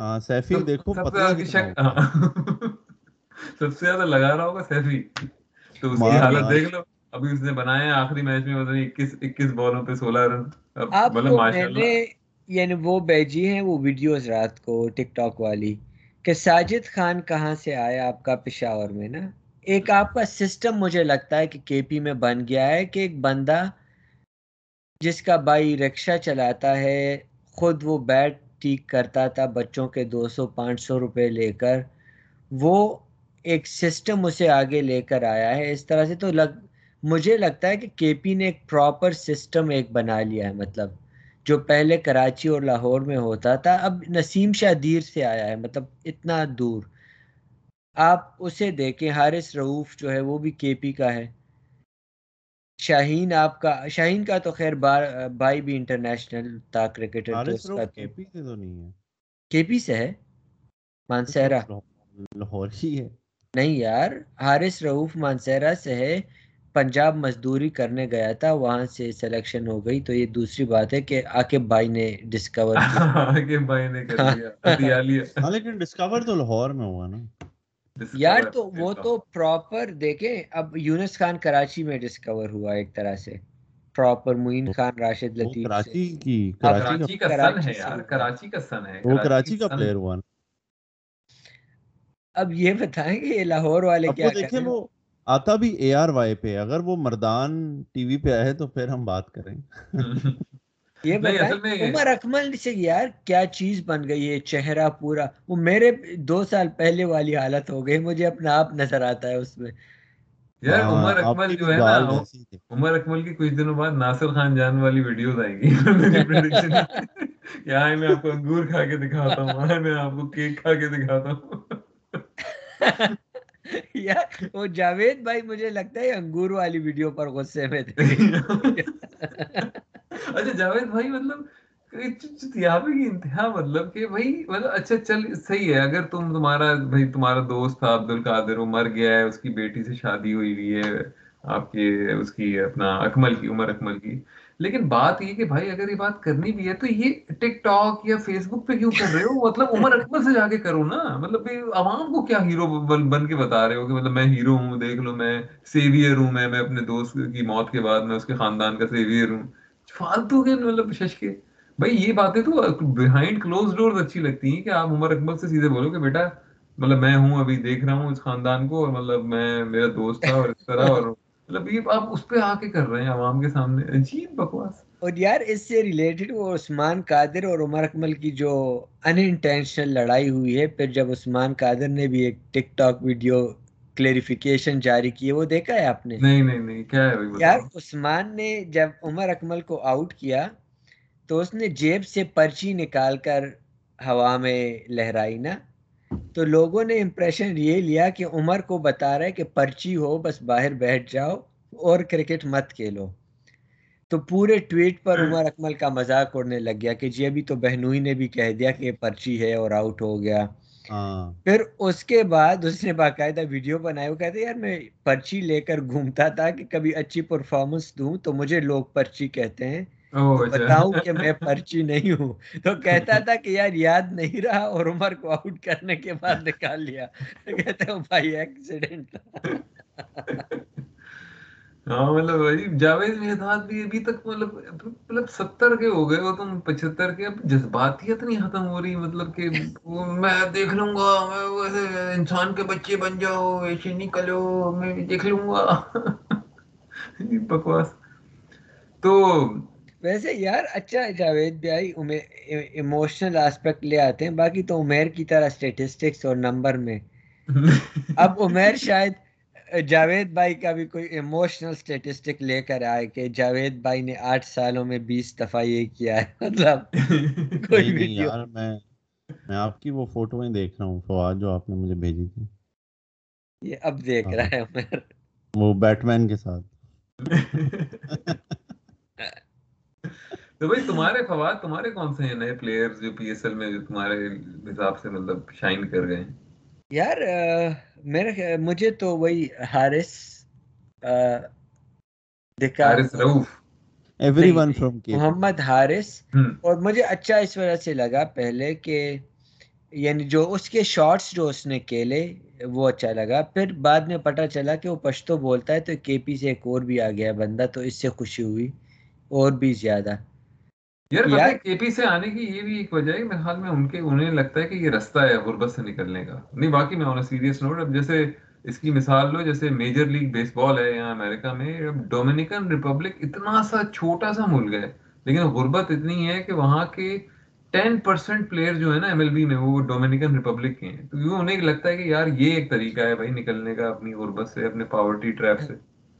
ہاں سیفی دیکھو سب سے زیادہ سب سے زیادہ لگا رہا ہوگا سیفی۔ تو اس کی حالت دیکھ لو۔ ابھی اس نے بنایا آخری میچ میں پتہ نہیں اکیس اکیس بالوں پہ سولہ رن یعنی وہ بیجی ہیں وہ ویڈیوز رات کو ٹک ٹاک والی کہ ساجد خان کہاں سے آیا آپ کا پشاور میں نا؟ ایک آپ کا سسٹم مجھے لگتا ہے کہ کے پی میں بن گیا ہے کہ ایک بندہ جس کا بھائی رکشا چلاتا ہے خود وہ بیٹ ٹھیک کرتا تھا بچوں کے دو سو پانچ سو روپے لے کر وہ ایک سسٹم اسے آگے لے کر آیا ہے۔ اس طرح سے تو لگ مجھے لگتا ہے کہ کے پی نے ایک پراپر سسٹم ایک بنا لیا ہے مطلب جو پہلے کراچی اور لاہور میں ہوتا تھا اب نسیم شاہ دیر سے آیا ہے مطلب اتنا دور۔ آپ اسے دیکھیں حارث رعوف جو ہے وہ بھی کے پی کا ہے۔ شاہین آپ کا شاہین کا تو خیر بھائی بھی انٹرنیشنل تھا کرکٹر کے پی سے ہے۔ مانسیرا۔ لاہور ہی ہے۔ نہیں یار حارث رعوف مانسیرا سے ہے۔ پنجاب مزدوری کرنے گیا تھا وہاں سے سلیکشن ہو گئی۔ تو یہ دوسری بات ہے کہ عاقب بھائی نے ڈسکور بھائی نے کر دیا ہاں، لیکن ڈسکور تو لاہور میں ہوا نا۔ یار تو وہ تو۔ پراپر دیکھیں اب یونس خان کراچی میں ڈسکور ہوا ایک طرح سے۔ پراپر معین خان راشد لطیف کراچی کی کراچی کا سن ہے یار کراچی کا سن ہے۔ وہ کراچی کا پلیئر ہوا اب یہ بتائیں کہ یہ لاہور والے کیا دیکھیں وہ آتا بھی اے آر وائی پہ اگر وہ مردان ٹی وی پہ آئے تو پھر ہم بات کریں۔ یہ عمر اکمل سے یار کیا چیز بن گئی ہے؟ چہرہ پورا۔ وہ میرے دو سال پہلے والی حالت ہو گئی مجھے اپنا آپ نظر آتا ہے اس میں۔ یار عمر اکمل جو ہے نا عمر اکمل کی کچھ دنوں بعد ناصر خان جان والی ویڈیوز آئیں گی۔ یہاں میں آپ کو انگور کھا کے دکھاتا ہوں میں آپ کو کیک کھا کے دکھاتا ہوں۔ یار وہ جاوید بھائی مجھے لگتا ہے انگور والی ویڈیو پر غصے میں تھے۔ اچھا جاوید بھائی مطلب انتہا مطلب کہ بھائی مطلب اچھا چل، صحیح ہے۔ اگر تم تمہارا، بھائی، تمہارا دوست تھا عبد القادر وہ مر گیا ہے، اس کی بیٹی سے شادی ہوئی ہوئی ہے، آپ کے، اس کی اپنا اکمل کی، عمر اکمل کی۔ لیکن بات یہ کہ بھائی اگر یہ بات کرنی بھی ہے تو یہ ٹک ٹاک یا فیس بک پہ کیوں کر رہے ہو؟ مطلب عمر اکمل سے جا کے کرو نا۔ مطلب عوام کو کیا ہیرو بن کے بتا رہے ہو کہ مطلب میں ہیرو ہوں، دیکھ لو میں سیویئر ہوں، میں میں اپنے دوست کی موت کے بعد میں اس کے خاندان کا سیویئر ہوں۔ فالتو کے مطلب ششکے بھائی یہ باتیں تو بہائنڈ کلوز ڈور اچھی لگتی ہیں کہ آپ عمر اکمل سے سیدھے بولو کہ بیٹا مطلب میں ہوں، ابھی دیکھ رہا ہوں اس خاندان کو اور مطلب میں، میرا دوست تھا اور اس طرح اور مطلب یہ آپ اس پہ آ کے کر رہے ہیں عوام کے سامنے۔ عجیب بکواس۔ اور یار اس سے ریلیٹڈ وہ عثمان قادر اور عمر اکمل کی جو ان انٹینشنل لڑائی ہوئی ہے پھر جب عثمان قادر نے بھی ایک ٹک ٹاک ویڈیو کلیریفیکیشن جاری کی ہے وہ دیکھا ہے آپ نے؟ نہیں نہیں نہیں کیا ہے یار عثمان نے جب عمر اکمل کو آؤٹ کیا تو اس نے جیب سے پرچی نکال کر ہوا میں لہرائی نا۔ تو لوگوں نے امپریشن یہ لیا کہ عمر کو بتا رہا ہے کہ پرچی ہو بس باہر بیٹھ جاؤ اور کرکٹ مت کھیلو تو پورے ٹویٹ پر عمر اکمل کا مذاق اڑنے لگ گیا کہ جی ابھی تو بہنوئی نے بھی کہہ دیا کہ یہ پرچی ہے اور آؤٹ ہو گیا ہاں۔ پھر اس کے بعد اس نے باقاعدہ ویڈیو بنایا وہ کہتے یار میں پرچی لے کر گھومتا تھا کہ کبھی اچھی پرفارمنس دوں تو مجھے لوگ پرچی کہتے ہیں۔ بتاؤں کہ میں پرچی نہیں ہوں۔ تو کہتا تھا کہ یار یاد نہیں رہا اور عمر کو آؤٹ کرنے کے بعد نکال لیا۔ کہتے ہیں بھائی ایکسیڈنٹ ہاں مطلب جاوید مہداد بھی ابھی تک مطلب مطلب ستر کے ہو گئے ہو تم پچہتر کے اب جذباتیت نہیں ختم ہو رہی مطلب کہ میں دیکھ لوں گا میں انسان کے بچے بن جاؤ ایسے نکلو میں دیکھ لوں گا۔ بکواس۔ تو ویسے یار اچھا جاوید بھائی ایموشنل آسپیکٹ لے آتے ہیں باقی تو عمیر کی طرح اسٹیٹسٹکس اور نمبر میں۔ اب عمیر شاید جاوید بھائی کا بھی کوئی ایموشنل اسٹیٹسٹک لے کر آئے کہ جاوید بھائی نے آٹھ سالوں میں بیس دفعہ یہ کیا ہے۔ مطلب کوئی ویڈیو میں میں آپ کی وہ فوٹویں دیکھ رہا ہوں فواد جو آپ نے مجھے بھیجی تھی۔ یہ اب دیکھ رہا ہے عمیر وہ بیٹ مین کے ساتھ۔ تو بھائی تمہارے فواد تمہارے کون سے ہیں نئے پلیئر جو پی ایس ایل میں جو تمہارے حساب سے مطلب شائن کر گئے یار میرے مجھے تو وہی Haris Haris Rauf every one from Muhammad Haris. اور مجھے اچھا اس وجہ سے لگا پہلے کہ یعنی جو اس کے شارٹس جو اس نے کھیلے وہ اچھا لگا۔ پھر بعد میں پتہ چلا کہ وہ پشتو بولتا ہے تو کے پی سے ایک اور بھی آ گیا بندہ تو اس سے خوشی ہوئی اور بھی زیادہ۔ یار پتہ ہے کے پی سے آنے کی یہ بھی ایک وجہ ہے میرے خیال میں ان کے انہیں لگتا ہے کہ یہ رستہ ہے غربت سے نکلنے کا۔ نہیں باقی میں سیریس نوٹ اب جیسے اس کی مثال لو جیسے میجر لیگ بیس بال ہے یہاں امریکہ میں ڈومینیکن ریپبلک اتنا سا چھوٹا سا ملک ہے لیکن غربت اتنی ہے کہ وہاں کے ٹین پرسینٹ پلیئر جو ہے نا ایم ایل بی میں وہ ڈومینیکن ریپبلک کے ہیں۔ تو یہ انہیں لگتا ہے کہ یار یہ ایک طریقہ ہے بھائی نکلنے کا اپنی غربت سے اپنے پاورٹی ٹریپ سے۔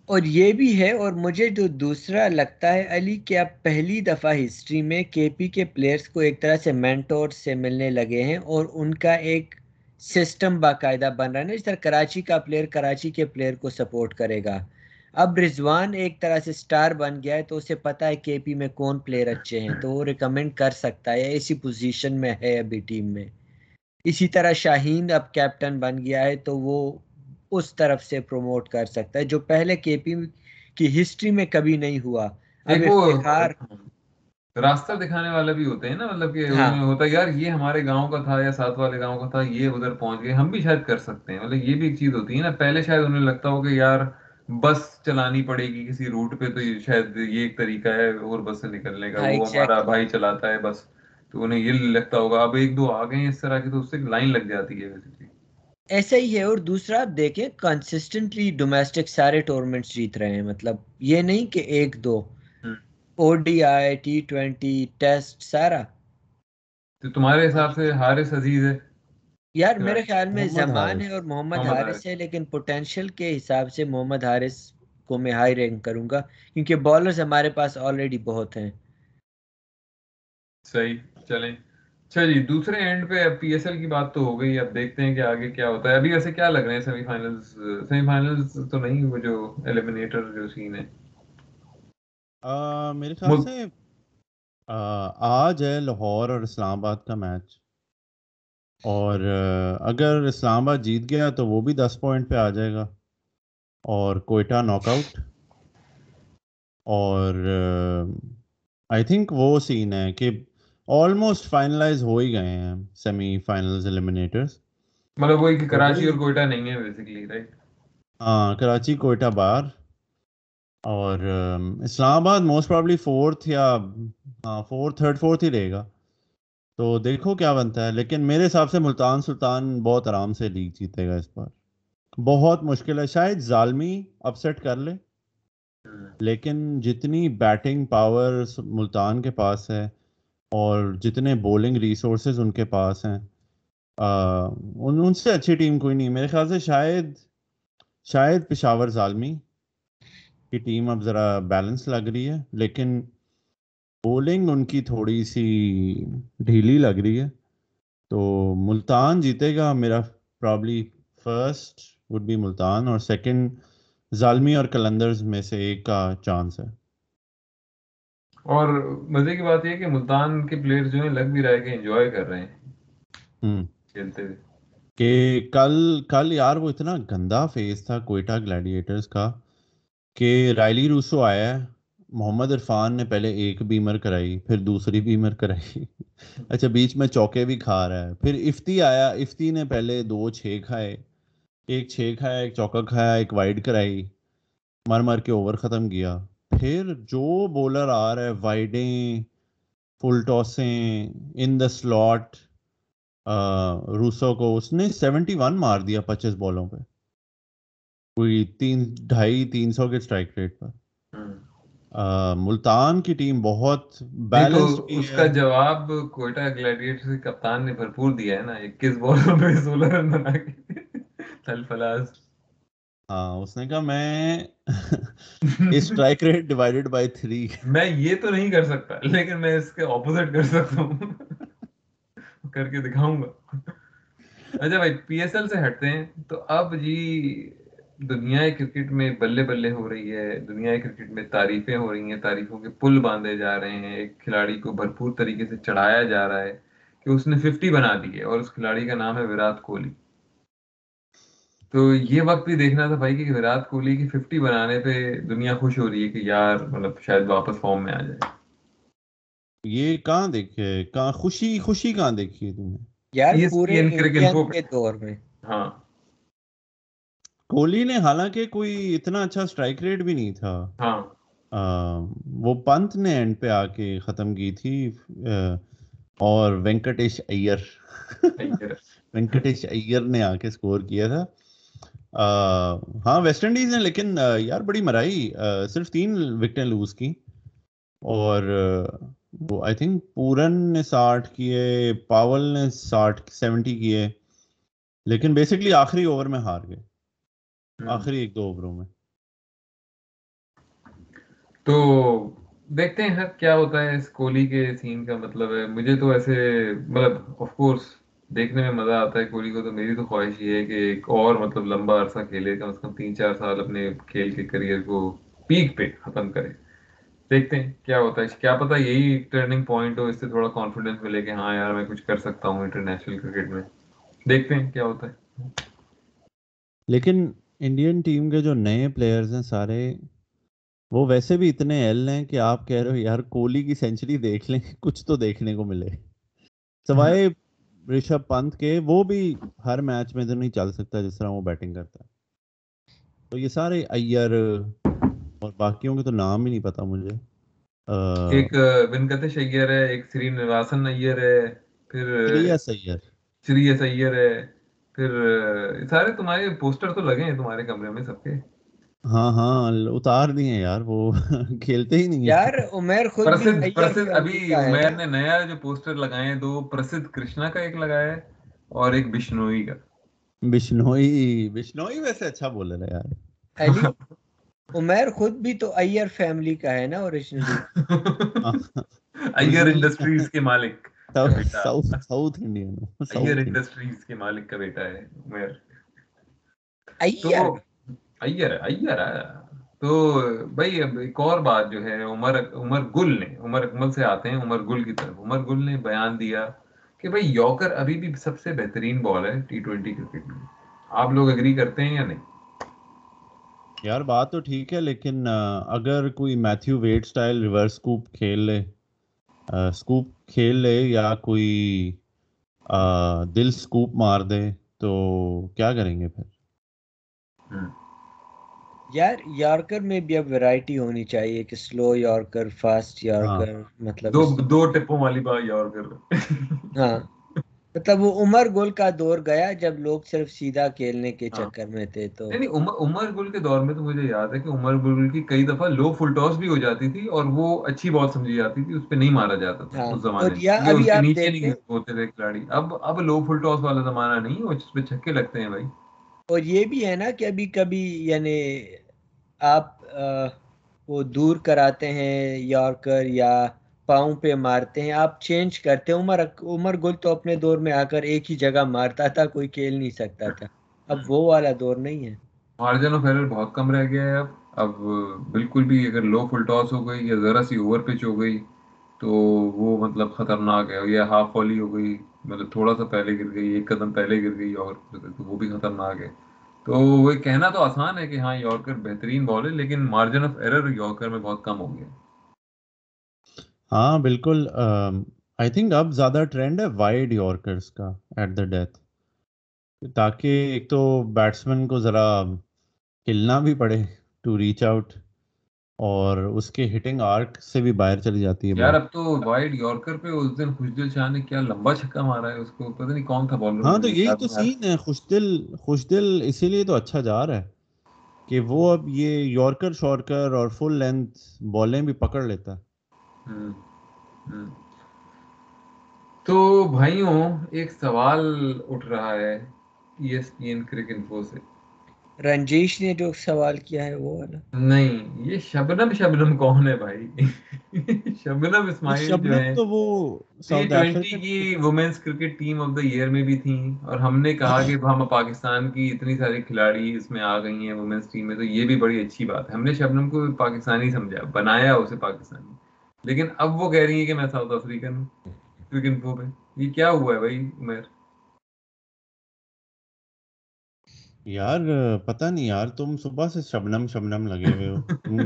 اور یہ بھی ہے اور مجھے جو دوسرا لگتا ہے علی کہ اب پہلی دفعہ ہسٹری میں کے پی کے پلیئرز کو ایک طرح سے مینٹور سے ملنے لگے ہیں اور ان کا ایک سسٹم باقاعدہ بن رہا ہے نا؟ جس طرح کراچی کا پلیئر کراچی کے پلیئر کو سپورٹ کرے گا۔ اب رضوان ایک طرح سے سٹار بن گیا ہے تو اسے پتا ہے کے پی میں کون پلیئر اچھے ہیں، تو وہ ریکمینڈ کر سکتا ہے اسی پوزیشن میں ہے ابھی ٹیم میں۔ اسی طرح شاہین اب کیپٹن بن گیا ہے تو وہ اس طرف سے پروموٹ کر سکتا ہے جو پہلے کے پی کی ہسٹری میں کبھی نہیں ہوا۔ راستہ دکھانے والا بھی ہوتے ہیں نا مطلب کہ ہاں۔ ہوتا ہے یار یہ ہمارے گاؤں کا تھا یا ساتھ والے گاؤں کا تھا یہ ادھر پہنچ گئے ہم بھی شاید کر سکتے ہیں۔ مطلب یہ بھی ایک چیز ہوتی ہے نا پہلے شاید انہیں لگتا ہو کہ یار بس چلانی پڑے گی کسی روٹ پہ تو شاید یہ ایک طریقہ ہے اور بس سے نکلنے کا۔ وہ ہمارا بھائی چلاتا ہے بس تو انہیں یہ لگتا ہوگا۔ اب ایک دو آ گئے اس طرح کی تو اس سے لائن لگ جاتی ہے۔ ایسا ہی ہے اور دوسرا آپ دیکھیں کنسسٹنٹلی ڈومیسٹک سارے ٹورنمنٹس جیت رہے ہیں۔ مطلب یہ نہیں کہ ایک دو۔ O D I T twenty test سارا۔ تو تمہارے حساب سے حارث عزیز ہے؟ یار میرے خیال میں زمان ہے اور محمد حارث ہے لیکن پوٹینشیل کے حساب سے محمد حارث کو میں ہائی رینک کروں گا کیونکہ بالرز ہمارے پاس آلریڈی بہت ہیں۔ صحیح چلیں۔ اچھا جی دوسرے اینڈ پہ پی ایس ایل کی بات تو ہو گئی اب دیکھتے ہیں کہ آگے کیا ہوتا ہے۔ ابھی ویسے کیا لگ رہے ہیں سیمی فائنلز سیمی فائنلز تو نہیں وہ جو ایلیمینیٹر جو سین ہے۔ میرے خیال سے آج ہے لاہور اور اسلام آباد کا میچ اور اگر اسلام آباد جیت گیا تو وہ بھی دس پوائنٹ پہ آ جائے گا۔ اور کوئٹہ ناک آؤٹ اور آئی تھنک وہ سین ہے کہ آلموسٹ فائنلائز ہو ہی گئے ہیں سیمی فائنلز ایلیمینیٹرز مطلب وہی کہ کراچی اور کوئٹہ نہیں ہے بیسیکلی رائٹ ہاں کراچی کوئٹہ باہر اور Islamabad most probably fourth یا فورتھ تھرڈ فورتھ ہی رہے گا تو دیکھو کیا بنتا ہے لیکن میرے حساب سے ملتان سلطان بہت آرام سے لیگ جیتے گا اس بار بہت مشکل ہے شاید ظالمی اپ سیٹ کر لے لیکن جتنی بیٹنگ پاور ملتان کے پاس ہے اور جتنے بولنگ ریسورسز ان کے پاس ہیں ان ان سے اچھی ٹیم کوئی نہیں۔ میرے خیال سے شاید شاید پشاور ظالمی کی ٹیم اب ذرا بیلنس لگ رہی ہے، لیکن بولنگ ان کی تھوڑی سی ڈھیلی لگ رہی ہے۔ تو ملتان جیتے گا، میرا probably first would be Multan اور سیکنڈ ظالمی اور کلندرز میں سے ایک کا چانس ہے۔ اور مزے کی بات یہ کہ ملتان کے پلیئر جو ہیں لگ بھی رہے کہ انجوائے کر رہے ہیں کھیلتے ہوئے۔ کہ کل کل یار وہ اتنا گندا فیس تھا کوئٹہ گلیڈیٹرز کا کہ رائلی روسو آیا ہے۔ محمد عرفان نے پہلے ایک بیمر کرائی پھر دوسری بیمر کرائی۔ اچھا بیچ میں چوکے بھی کھا رہا ہے۔ پھر افتی آیا افتی نے پہلے دو چھ کھائے۔ ایک چھ کھایا ایک چوکا کھایا ایک وائڈ کرائی۔ مر مر کے اوور ختم کیا۔ پھر جو بولر آ رہا ہے وائڈیں فل ٹاسیں ان دا سلاٹ روسو کو اس نے سیونٹی ون مار دیا پچیس بالوں پہ۔ کوئی تین ڈھائی تین سو کے اسٹرائک ریٹ پر۔ ملتان کی ٹیم بہت بیلنس اس کا جواب کوئٹہ گلیڈیٹر کپتان نے بھرپور دیا ہے نا اکیس بالوں پہ سولہ رن بنا کے۔ تل فلاس ہاں اس نے کہا میں strike rate divided by three میں یہ تو نہیں کر سکتا لیکن میں اس کے اپوزٹ کر سکتا ہوں۔ کر کے دکھاؤں گا۔ اچھا بھائی پی ایس ایل سے ہٹتے ہیں۔ تو اب جی دنیا کرکٹ میں بلے بلے ہو رہی ہے دنیا کرکٹ میں تعریفیں ہو رہی ہیں تعریفوں کے پل باندھے جا رہے ہیں۔ ایک کھلاڑی کو بھرپور طریقے سے چڑھایا جا رہا ہے کہ اس نے ففٹی بنا دی ہے اور اس کھلاڑی کا نام ہے وراٹ کوہلی۔ تو یہ وقت بھی دیکھنا تھا بھائی کہ وراٹ کوہلی کی ففٹی بنانے پہ دنیا خوش ہو رہی ہے کہ یار مطلب شاید واپس فارم میں آ جائے۔ یہ کہاں دیکھے؟ کہاں خوشی خوشی کہاں دیکھی ہے تم نے؟ یار پورے کے دور میں۔ ہاں۔ کوہلی نے حالانکہ کوئی اتنا اچھا اسٹرائک ریٹ بھی نہیں تھا۔ ہاں۔ وہ پنت نے اینڈ پہ آ کے ختم کی تھی اور وینکٹیش ایئر۔ وینکٹیش ایئر نے آ کے اسکور کیا تھا۔ ہاں ویسٹ انڈیز نے لیکن یار بڑی مرائی صرف تین وکٹیں لوز کی۔ اور وہ آئی تھنک پورن نے ساٹھ کیے پاول نے ساٹھ سیونٹی کیے۔ لیکن بیسکلی آخری اوور میں ہار گئے۔ آخری ایک دو اووروں میں۔ تو دیکھتے ہیں کیا ہوتا ہے اس کوہلی کے سین کا مطلب ہے۔ مجھے تو ایسے مطلب آف کورس دیکھنے میں مزہ آتا ہے، کوہلی کو تو میری تو خواہش یہ ہے کہ ایک اور مطلب لمبا عرصہ کھیلے، کم از کم تین چار سال اپنے کھیل کے کریئر کو پیک پہ ختم کرے۔ دیکھتے ہیں کیا ہوتا ہے۔ کیا پتا یہی ٹرننگ پوائنٹ ہو، اس سے تھوڑا کانفیڈینس ملے کہ ہاں یار، میں کچھ کر سکتا ہوں انٹرنیشنل کرکٹ میں۔ دیکھتے ہیں کیا ہوتا ہے۔ لیکن انڈین ٹیم کے جو نئے پلیئرز ہیں سارے، وہ ویسے بھی اتنے ایل ہیں کہ آپ کہہ رہے ہو، یار کوہلی کی سینچری دیکھ لیں، کچھ تو دیکھنے کو ملے۔ سوائے رشب پنت کے وہ بھی ہر میچ میں تو نہیں چل سکتا جس طرح وہ بیٹنگ کرتا ہے۔ تو یہ سارے ایئر اور باقیوں کے تو نام ہی نہیں پتا مجھے۔ ایک ونکتش ایئر ہے ایک سری نواسن ایئر ہے پھر شریس ایئر ایئر ہے پھر سارے تمہارے پوسٹر تو لگے ہیں تمہارے کمرے میں سب کے۔ ہاں ہاں اتار دیے یار وہ کھیلتے ہی نہیں یار عمر خود پرسد ابھی عمر نے نیا جو پوسٹر لگائے دو پرسد کرشنا کا ایک لگایا ہے اور ایک بشنوئی کا۔ بشنوئی بشنوئی ویسے اچھا بول رہا ہے یار۔ عمر خود بھی تو ایئر فیملی کا ہے نا اوریجنلی ایئر انڈسٹریز کے مالک ساؤتھ انڈین۔ ایئر انڈسٹریز کے مالک کا بیٹا ہے عمر ایئر ایئر ایئر تو بھائی اب ایک اور بات جو ہے عمر عمر گل نے عمر اکمل سے آتے ہیں عمر گل کی طرف۔ عمر گل نے بیان دیا کہ بھائی یوکر ابھی بھی سب سے بہترین بال ہے ٹی ٹوینٹی کرکٹ میں۔ آپ لوگ اگری کرتے ہیں یا نہیں؟ یار بات تو ٹھیک ہے لیکن اگر کوئی Matthew Wade style reverse scoop کھیل لے سکوپ کھیل لے یا کوئی دل سکوپ مار دے تو کیا کریں گے پھر؟ یار یارکر میں بھی اب ویرائٹی ہونی چاہیے کہ سلو یارکر فاسٹ یارکر مطلب دو دو ٹپوں والی بات یارکر۔ ہاں۔ مطلب وہ عمر گل کا دور گیا جب لوگ صرف سیدھا کھیلنے کے چکر میں تھے تو نہیں عمر گل کے دور میں تو مجھے یاد ہے کہ عمر گل کی کئی دفعہ لو فل ٹاس بھی ہو جاتی تھی اور وہ اچھی بال سمجھی جاتی تھی اس پہ نہیں مارا جاتا تھا اس زمانے میں۔ نیچے نہیں ہوتے تھے کھلاڑی۔ اب اب لو فل ٹاس والا زمانہ نہیں اور اس پہ چھکے لگتے ہیں بھائی۔ اور یہ بھی ہے نا کہ ابھی کبھی یعنی آپ وہ دور کراتے ہیں یارکر یا پاؤں پہ مارتے ہیں، آپ چینج کرتے ہیں۔ عمر عمر گل تو اپنے دور میں آ کر ایک ہی جگہ مارتا تھا، کوئی کھیل نہیں سکتا تھا۔ اب وہ والا دور نہیں ہے۔ مارجن آف ایرر بہت کم رہ گیا ہے۔ اب اب بالکل بھی اگر لو فل ٹاس ہو گئی یا ذرا سی اوور پچ ہو گئی تو وہ مطلب خطرناک ہے، یا ہاف والی ہو گئی۔ مطلب تھوڑا سا پہلے گر گئی، ایک قدم پہلے گر گئی اور تو وہ بھی خطرناک ہے۔ تو وہ کہنا تو آسان ہے کہ ہاں یارکر بہترین بال ہے، لیکن مارجن آف ایرر یارکر میں بہت کم ہو گیا ہاں بالکل آئی تھنک اب زیادہ ٹرینڈ ہے وائڈ یارکرس کا ایٹ دا ڈیتھ تاکہ ایک تو بیٹسمین کو ذرا ہلنا بھی پڑے ٹو ریچ آؤٹ اور اس کے ہٹنگ آرک سے بھی باہر چلی جاتی ہے یار اب تو وائڈ یارکر پہ اس دن خوشدل شاہ نے کیا لمبا چھکا مارا ہے اس کو پتہ نہیں کون تھا بالر ہاں تو یہی تو سین ہے خوشدل خوشدل اسی لیے تو اچھا جا رہا ہے کہ وہ اب یہ یارکر شارکر اور فل لینتھ بالیں بھی پکڑ لیتا ہے۔ تو بھائیوں ایک سوال اٹھ رہا ہے E S P N Cricinfo سے۔ رنجیش نے جو سوال کیا ہے وہ والا۔ نہیں یہ شبنم شبنم کون ہے بھائی؟ شبنم اسماعیل جو ہے تو وہ ٹی ٹوینٹی کی women's cricket team of the year میں بھی تھیں اور ہم نے کہا کہ ہم پاکستان کی اتنی ساری کھلاڑی اس میں آ گئی ہیں وومنس ٹیم میں تو یہ بھی بڑی اچھی بات ہے۔ ہم نے شبنم کو پاکستانی سمجھا بنایا اسے پاکستانی۔ لیکن اب وہ کہہ رہی ہیں کہ میں ساؤتھ افریقن ہوں میں۔ یہ کیا ہوا ہے بھائی عمر؟ یار پتہ نہیں یار تم صبح سے شبنم شبنم لگے ہوئے ہو۔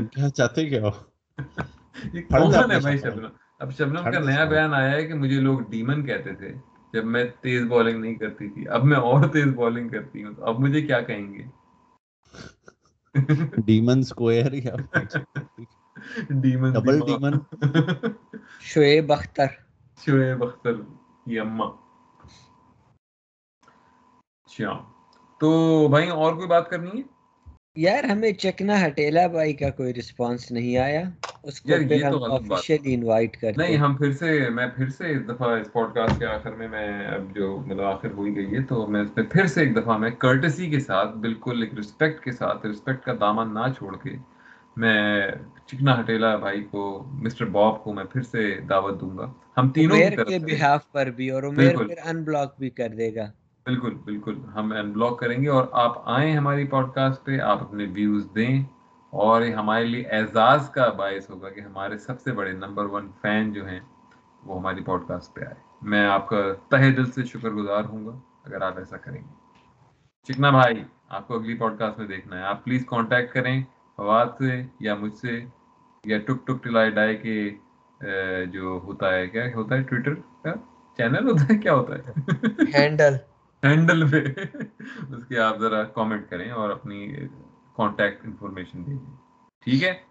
کیا چاہتے کیا ہو؟ شبنم؟ اب شبنم کا نیا بیان آیا ہے کہ مجھے لوگ ڈیمن کہتے تھے جب میں تیز بالنگ نہیں کرتی تھی۔ اب میں اور تیز بالنگ کرتی ہوں۔ تو اب مجھے کیا کہیں گے؟ ڈیمن سکوئر یا demon double demon Shoaib Akhtar. Shoaib Akhtar کی اما اچھا تو بھائی اور کوئی بات کرنی ہے؟ یار ہمیں چکنا ہٹیلا بھائی کا کوئی رسپانس نہیں آیا۔ اس کو پھر ہم آفیشیلی انوائٹ کرتے نہیں ہیں۔ ہم پھر سے میں پھر سے اس دفعہ اس پوڈ کاسٹ کے آخر میں میں اب جو مطلب آخر ہو ہی گئی ہے تو میں اس پہ پھر سے ایک دفعہ میں کرٹسی کے ساتھ بالکل ایک رسپیکٹ کے ساتھ رسپیکٹ کا دامن نہ چھوڑ کے میں چکنا ہٹیلا بھائی کو مسٹر باب کو میں پھر سے دعوت دوں گا۔ ہم تینوں کے بہاف پر بھی اور عمیر بالکل۔ پھر ان بلاک بھی کر دے گا۔ بالکل بالکل۔ ہم ان بلاک کریں گے اور آپ آئیں ہماری پوڈ کاسٹ پہ، آپ اپنے ویوز دیں اور یہ ہمارے لیے اعزاز کا باعث ہوگا کہ ہمارے سب سے بڑے نمبر ون فین جو ہیں، وہ ہماری پوڈ کاسٹ پہ آئے۔ میں آپ کا تہ دل سے شکر گزار ہوں گا اگر آپ ایسا کریں گے۔ چکنا بھائی، آپ کو اگلی پوڈ کاسٹ میں دیکھنا ہے۔ آپ پلیز کانٹیکٹ کریں۔ فواد سے یا مجھ سے یا ٹک ٹک ٹلائی ڈائی کے جو ہوتا ہے، کیا ہوتا ہے ٹویٹر کا؟ چینل ہوتا ہے، کیا ہوتا ہے؟ ہینڈل ہینڈل پہ۔ اس کے آپ ذرا کامنٹ کریں اور اپنی کانٹیکٹ انفارمیشن دیں۔ ٹھیک ہے؟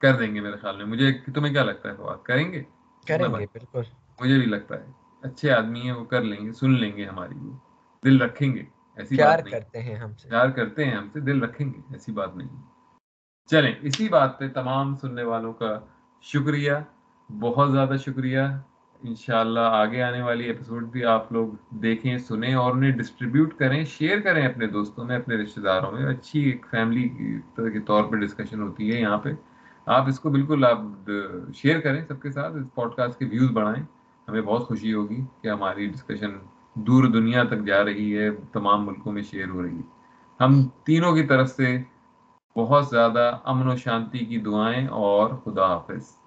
کر دیں گے میرے خیال میں۔ مجھے تمہیں کیا لگتا ہے فواد کریں گے؟ کریں گے بالکل۔ مجھے بھی لگتا ہے۔ اچھے آدمی ہیں وہ کر لیں گے سن لیں گے ہماری وہ۔ دل رکھیں گے ایسی پیار کرتے ہیں ہم سے۔ پیار کرتے ہیں ہم سے دل رکھیں گے ایسی بات نہیں۔ چلیں اسی بات پہ تمام سننے والوں کا شکریہ۔ بہت زیادہ شکریہ۔ انشاءاللہ آگے آنے والی ایپیسوڈ بھی آپ لوگ دیکھیں، سنیں اور انہیں ڈسٹریبیوٹ کریں شیئر کریں اپنے دوستوں میں، اپنے رشتہ داروں میں۔ اچھی ایک فیملی کے طور پہ ڈسکشن ہوتی ہے یہاں پہ۔ آپ اس کو بالکل آپ شیئر کریں سب کے ساتھ، اس پوڈ کاسٹ کے ویوز بڑھائیں۔ ہمیں بہت خوشی ہوگی کہ ہماری ڈسکشن دور دنیا تک جا رہی ہے، تمام ملکوں میں شیئر ہو رہی ہے۔ ہم تینوں کی طرف سے بہت زیادہ امن و شانتی کی دعائیں اور خدا حافظ۔